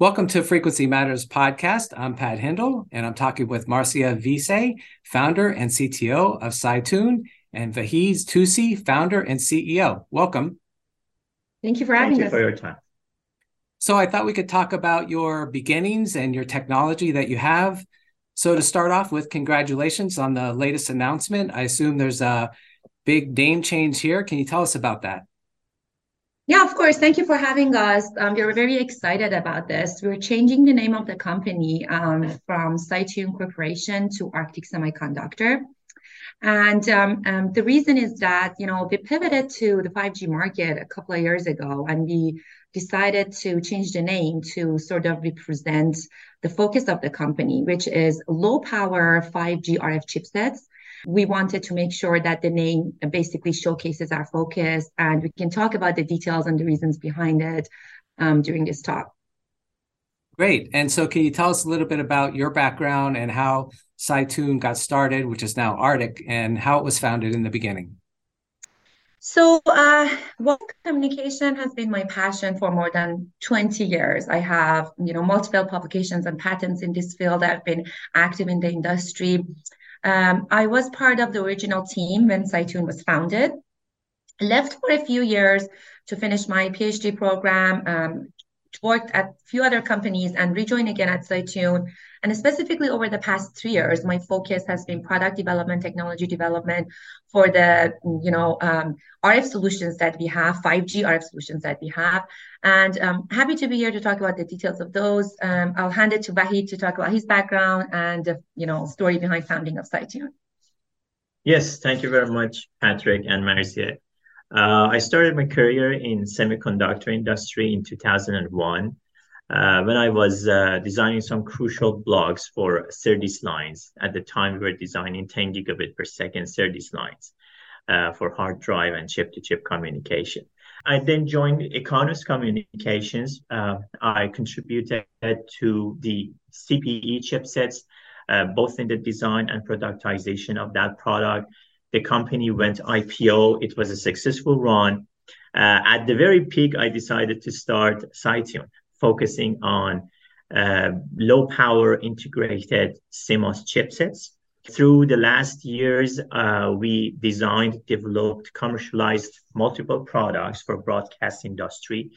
Welcome to Frequency Matters podcast. I'm Pat Hindle, and I'm talking with Marcia Vise, founder and CTO of SiTune, and Vahid Toosi, founder and CEO. Welcome. Thank you for having Thank you us. for your time. So I thought we could talk about your beginnings and your technology that you have. So to start off with, congratulations on the latest announcement. I assume there's a big name change here. Can you tell us about that? Yeah, of course. Thank you for having us. Um, we're very excited about this. We're changing the name of the company um, from SiTune Corporation to Arctic Semiconductor. And um, um, the reason is that, you know, we pivoted to the 5G market a couple of years ago, and we decided to change the name to sort of represent the focus of the company, which is low power 5G RF chipsets we wanted to make sure that the name basically showcases our focus and we can talk about the details and the reasons behind it um, during this talk. Great. And so can you tell us a little bit about your background and how SiTune got started, which is now Arctic, and how it was founded in the beginning? So, uh, well, communication has been my passion for more than 20 years. I have, you know, multiple publications and patents in this field. I've been active in the industry. Um, I was part of the original team when SiTune was founded. Left for a few years to finish my PhD program, um, worked at a few other companies and rejoined again at SiTune. And specifically over the past three years, my focus has been product development, technology development for the you know um, RF solutions that we have, 5G RF solutions that we have. And um, happy to be here to talk about the details of those. Um, I'll hand it to Vahid to talk about his background and the you know story behind founding of SiTune. Yes, thank you very much, Patrick and Marcia. Uh, I started my career in semiconductor industry in 2001 uh, when I was uh, designing some crucial blocks for SerDes lines. At the time, we were designing 10 gigabit per second SerDes lines uh, for hard drive and chip-to-chip communication. I then joined Ikanos Communications. Uh, I contributed to the CPE chipsets, uh, both in the design and productization of that product the company went IPO. It was a successful run. Uh, at the very peak, I decided to start SiTune, focusing on uh, low power integrated CMOS chipsets. Through the last years, uh, we designed, developed, commercialized multiple products for broadcast industry.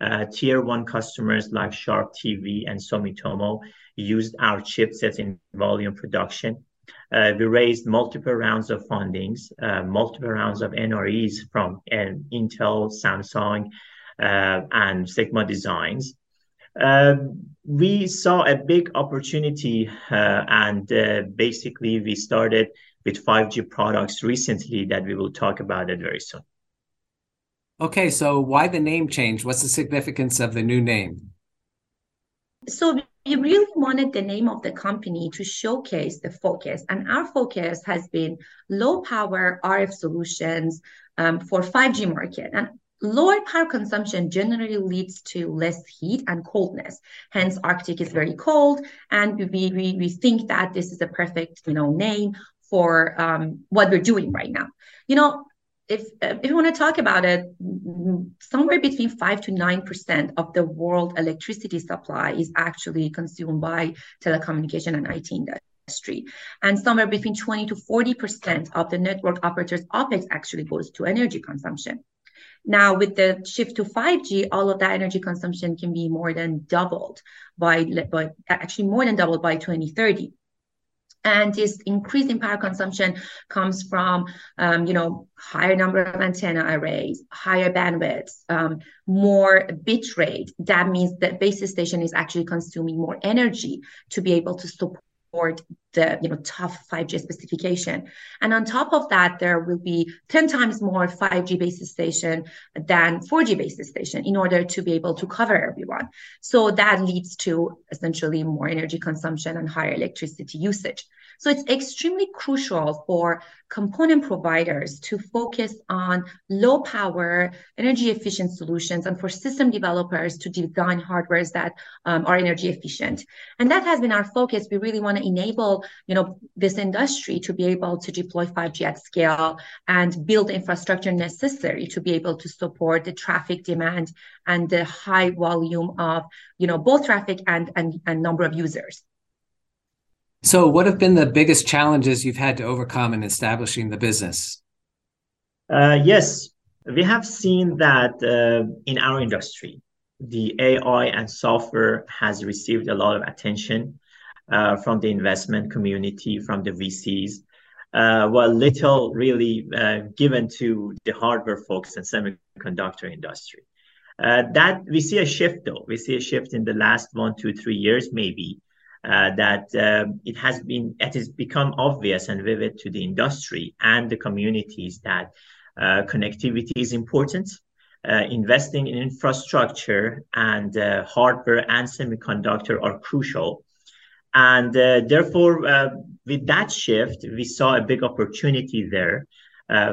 Uh, tier one customers like Sharp TV and Sumitomo used our chipsets in volume production. Uh, we raised multiple rounds of fundings, uh, multiple rounds of NREs from uh, Intel, Samsung, uh, and Sigma Designs. Um, we saw a big opportunity, uh, and uh, basically we started with 5G products recently that we will talk about it very soon. Okay, so why the name change? What's the significance of the new name? So we really wanted the name of the company to showcase the focus. And our focus has been low power RF solutions um, for 5G market. And lower power consumption generally leads to less heat and coldness. Hence, Arctic is very cold. And we, we, we think that this is a perfect you know, name for um, what we're doing right now. You know, if if you want to talk about it, somewhere between five to nine percent of the world electricity supply is actually consumed by telecommunication and IT industry, and somewhere between twenty to forty percent of the network operators' opex actually goes to energy consumption. Now, with the shift to 5G, all of that energy consumption can be more than doubled by, by actually more than doubled by 2030 and this increase in power consumption comes from um, you know higher number of antenna arrays higher bandwidths um, more bit rate. That means that base station is actually consuming more energy to be able to support the you know tough 5G specification. And on top of that, there will be 10 times more 5G base station than 4G base station in order to be able to cover everyone. So that leads to essentially more energy consumption and higher electricity usage. So it's extremely crucial for component providers to focus on low power, energy efficient solutions, and for system developers to design hardwares that um, are energy efficient. And that has been our focus. We really want to enable you know, this industry to be able to deploy 5G at scale and build infrastructure necessary to be able to support the traffic demand and the high volume of, you know, both traffic and, and, and number of users. So, what have been the biggest challenges you've had to overcome in establishing the business? Uh, yes, we have seen that uh, in our industry, the AI and software has received a lot of attention uh, from the investment community, from the VCs, uh, while little really uh, given to the hardware folks and semiconductor industry. Uh, that we see a shift though. We see a shift in the last one, two, three years, maybe, uh, that um, it has been it has become obvious and vivid to the industry and the communities that connectivity is important. Uh, investing in infrastructure and uh, hardware and semiconductor are crucial. And uh, therefore, uh, with that shift, we saw a big opportunity there.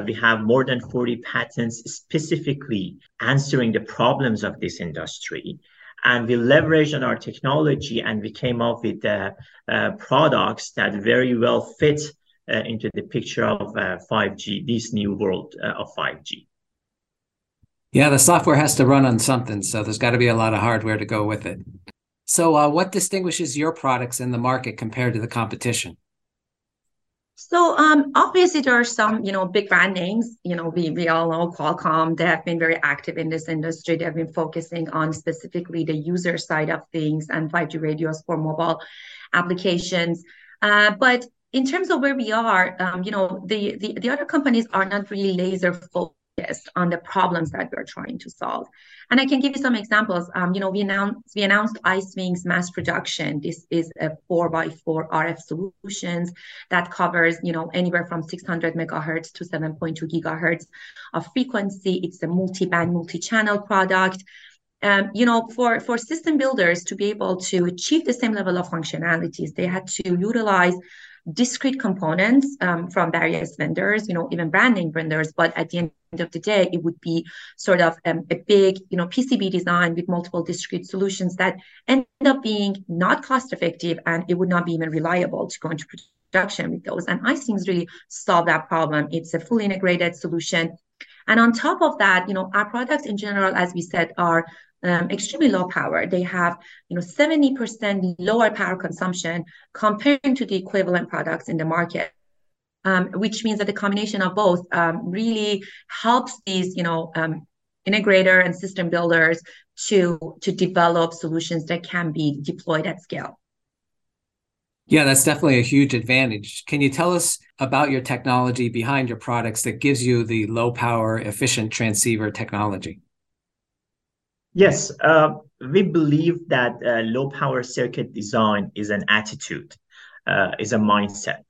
we have more than 40 patents specifically answering the problems of this industry and we leveraged on our technology and we came up with uh, uh, products that very well fit uh, into the picture of 5G, this new world of 5G. Yeah, the software has to run on something, so there's got to be a lot of hardware to go with it. So, uh, what distinguishes your products in the market compared to the competition? So um, obviously there are some, you know, big brand names. You know, we we all know Qualcomm. They have been very active in this industry. They have been focusing on specifically the user side of things and 5G radios for mobile applications. Uh, but in terms of where we are, um, you know, the, the the other companies are not really laser focused focused on the problems that we're trying to solve. And I can give you some examples. Um, you know, we announced we announced IceWings mass production. This is a four by four RF solutions that covers, you know, anywhere from 600 megahertz to 7.2 gigahertz of frequency. It's a multi-band, multi-channel product. Um, you know, for, for system builders to be able to achieve the same level of functionalities, they had to utilize discrete components um, from various vendors, you know, even branding vendors. But at the end of the day, it would be sort of um, a big, you know, PCB design with multiple discrete solutions that end up being not cost effective and it would not be even reliable to go into production with those. And IceWings really solve that problem. It's a fully integrated solution. And on top of that, you know, our products in general, as we said, are um, extremely low power. They have, you know, 70% lower power consumption comparing to the equivalent products in the market. Um, which means that the combination of both um, really helps these, you know, um, integrator and system builders to to develop solutions that can be deployed at scale. Yeah, that's definitely a huge advantage. Can you tell us about your technology behind your products that gives you the low power, efficient transceiver technology? Yes, uh, we believe that uh, low power circuit design is an attitude, uh, is a mindset.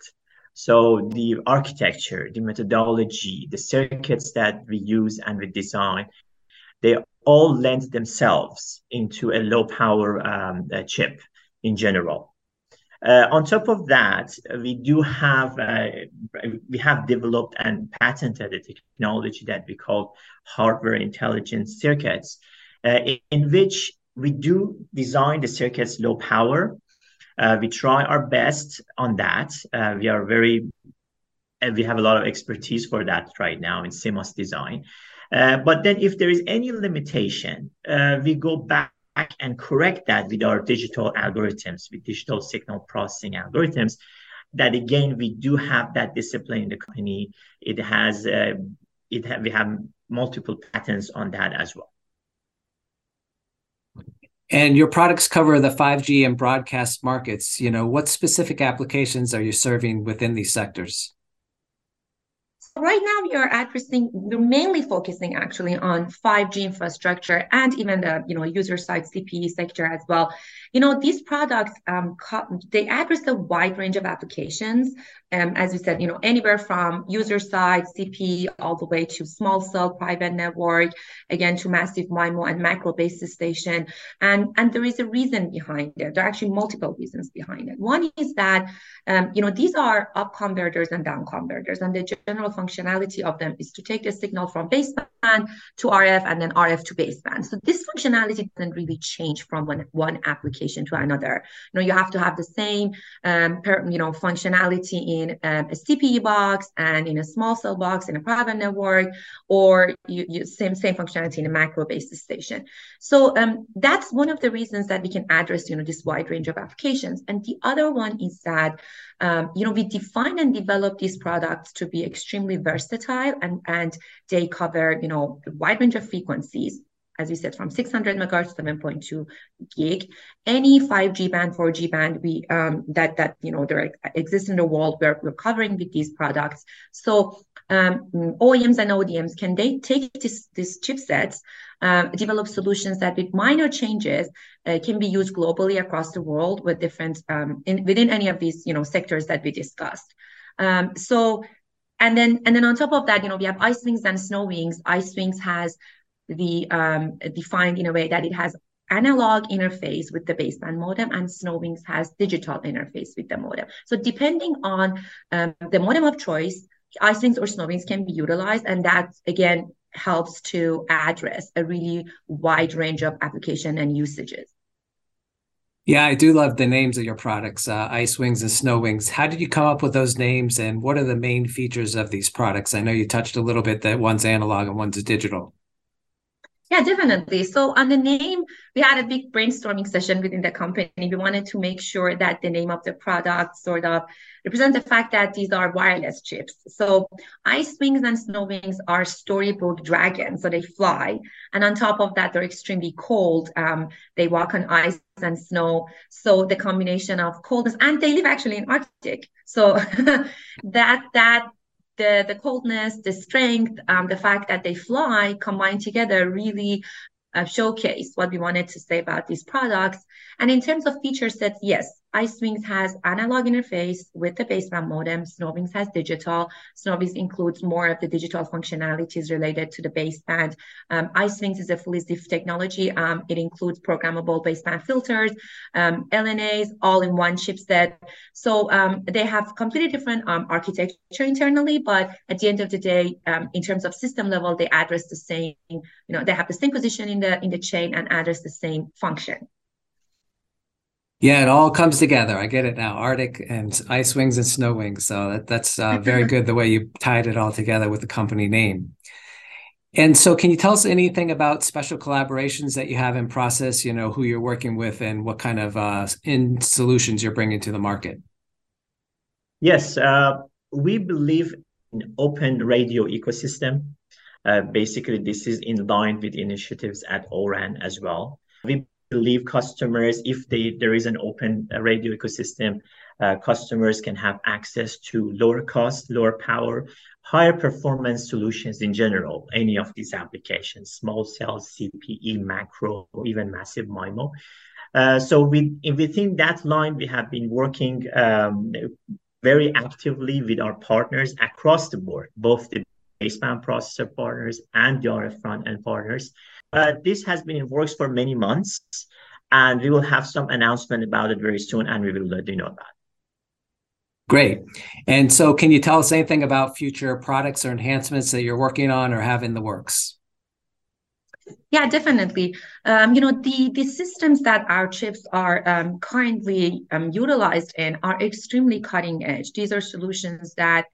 So the architecture, the methodology, the circuits that we use and we design, they all lend themselves into a low power um, chip in general. Uh, on top of that, we do have uh, we have developed and patented a technology that we call hardware intelligent circuits, uh, in, which we do design the circuits low power. Uh, we try our best on that. Uh, we are very, we have a lot of expertise for that right now in CMOS design. Uh, but then if there is any limitation, uh, we go back and correct that with our digital algorithms, with digital signal processing algorithms. That again, we do have that discipline in the company. It has, uh, it ha- we have multiple patents on that as well. And your products cover the 5G and broadcast markets. You know, what specific applications are you serving within these sectors? right now we are addressing we're mainly focusing actually on 5g infrastructure and even the you know user side cpe sector as well you know these products um, they address a wide range of applications. Um, as you said you know anywhere from user side CP, all the way to small cell private network again to massive mimo and macro base station. And and there is a reason behind it. There are actually multiple reasons behind it. One is that um, you know these are up converters and down converters and the general functionality of them is to take the signal from baseband to RF and then RF to baseband. So this functionality doesn't really change from one, one application application to another. You know, you have to have the same, um, per, you know, functionality in um, a CPE box and in a small cell box in a private network, or you, you same same functionality in a macro based station. So um, that's one of the reasons that we can address, you know, this wide range of applications. And the other one is that um, you know, we define and develop these products to be extremely versatile and, and they cover, you know, a wide range of frequencies as we said, from 600 megahertz to 7.2 gig. Any 5G band, 4G band, we um, that that you know there exists in the world, we're, we're covering with these products. So um, OEMs and ODMs can they take this, these chipsets, uh, develop solutions that with minor changes uh, can be used globally across the world with different um, in, within any of these you know sectors that we discussed. Um, so and then and then on top of that, you know, we have ice wings and snow wings. Ice wings has the um, defined in a way that it has analog interface with the baseband modem and Snowwings has digital interface with the modem. So depending on um, the modem of choice, Icewings or Snowwings can be utilized and that again helps to address a really wide range of application and usages. Yeah, I do love the names of your products, uh, Ice Wings and Snowwings. How did you come up with those names and what are the main features of these products? I know you touched a little bit that one's analog and one's digital. Yeah, definitely. So on the name, we had a big brainstorming session within the company. We wanted to make sure that the name of the product sort of represents the fact that these are wireless chips. So ice wings and snow wings are storybook dragons, so they fly. And on top of that, they're extremely cold. Um, they walk on ice and snow. So the combination of coldness, and they live actually in Arctic. So that that the, the coldness, the strength, um, the fact that they fly combined together really uh, showcase what we wanted to say about these products. And in terms of feature sets, yes, Icewings has analog interface with the baseband modem. Snowwings has digital. Snowwings includes more of the digital functionalities related to the baseband. Um, is a fully ZIF technology. Um, it includes programmable baseband filters, um, LNAs, all in one chipset. So um, they have completely different um, architecture internally, but at the end of the day, um, in terms of system level, they address the same. You know, they have the same position in the in the chain and address the same function. Yeah, it all comes together. I get it now. Arctic and ice wings and snow wings. So that, that's uh, very good the way you tied it all together with the company name. And so, can you tell us anything about special collaborations that you have in process? You know, who you're working with and what kind of uh, in solutions you're bringing to the market. Yes, uh, we believe in open radio ecosystem. Uh, basically, this is in line with initiatives at ORAN as well. We believe customers, if they there is an open uh, radio ecosystem, uh, customers can have access to lower cost, lower power, higher performance solutions in general, any of these applications, small cells, CPE, macro, or even massive MIMO. Uh, so we, within that line, we have been working um, very actively with our partners across the board, both the baseband processor partners and the RF front-end partners, uh, this has been in works for many months, and we will have some announcement about it very soon, and we will let you know about it. Great. And so, can you tell us anything about future products or enhancements that you're working on or have in the works? Yeah, definitely. Um, you know, the the systems that our chips are um, currently um, utilized in are extremely cutting edge. These are solutions that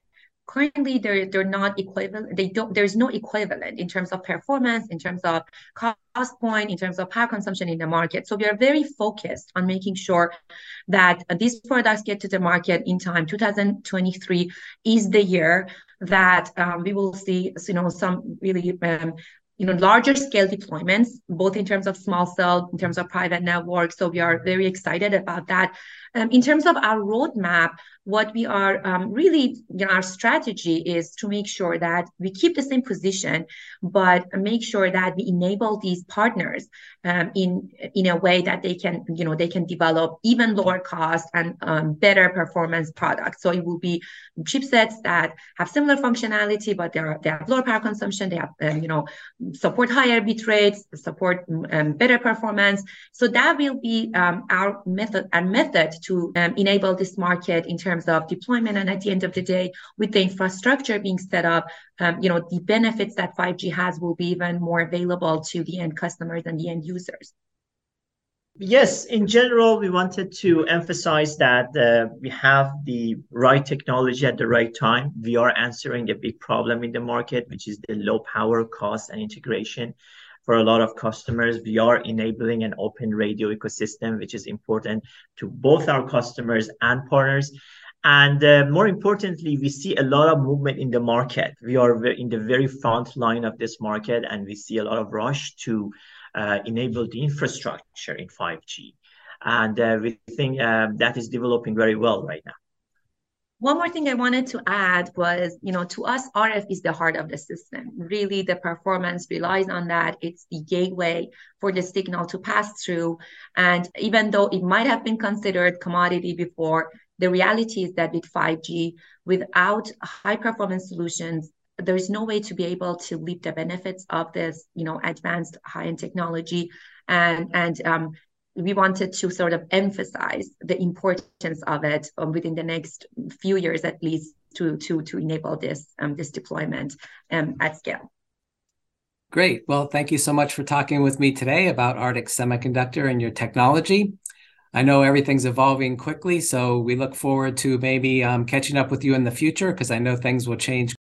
currently they're they're not equivalent they don't there's no equivalent in terms of performance in terms of cost point in terms of power consumption in the market. So we are very focused on making sure that these products get to the market in time. 2023 is the year that um, we will see you know some really um, you know larger scale deployments both in terms of small cell in terms of private networks so we are very excited about that um, in terms of our roadmap what we are um, really, you know, our strategy is to make sure that we keep the same position, but make sure that we enable these partners um, in in a way that they can, you know, they can develop even lower cost and um, better performance products. So it will be chipsets that have similar functionality, but they are they have lower power consumption. They have, um, you know, support higher bit rates, support um, better performance. So that will be our method and method to enable this market in terms terms of deployment. And at the end of the day, with the infrastructure being set up, um, you know, the benefits that 5G has will be even more available to the end customers and the end users. yes, in general, we wanted to emphasize that uh, we have the right technology at the right time. We are answering a big problem in the market, which is the low power cost and integration. For a lot of customers, we are enabling an open radio ecosystem, which is important to both our customers and partners. And uh, more importantly, we see a lot of movement in the market. We are in the very front line of this market, and we see a lot of rush to uh, enable the infrastructure in 5G. And uh, we think um, that is developing very well right now. One more thing I wanted to add was, you know, to us, RF is the heart of the system. Really, the performance relies on that. It's the gateway for the signal to pass through. And even though it might have been considered commodity before, the reality is that with 5G, without high performance solutions, there's no way to be able to leap the benefits of this, you know, advanced high-end technology. And and um, we wanted to sort of emphasize the importance of it um, within the next few years at least to to to enable this um, this deployment um, at scale. Great. Well, thank you so much for talking with me today about Arctic Semiconductor and your technology. I know everything's evolving quickly, so we look forward to maybe um, catching up with you in the future because I know things will change.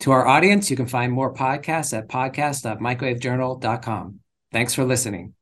To our audience, you can find more podcasts at podcast.microwavejournal.com. Thanks for listening.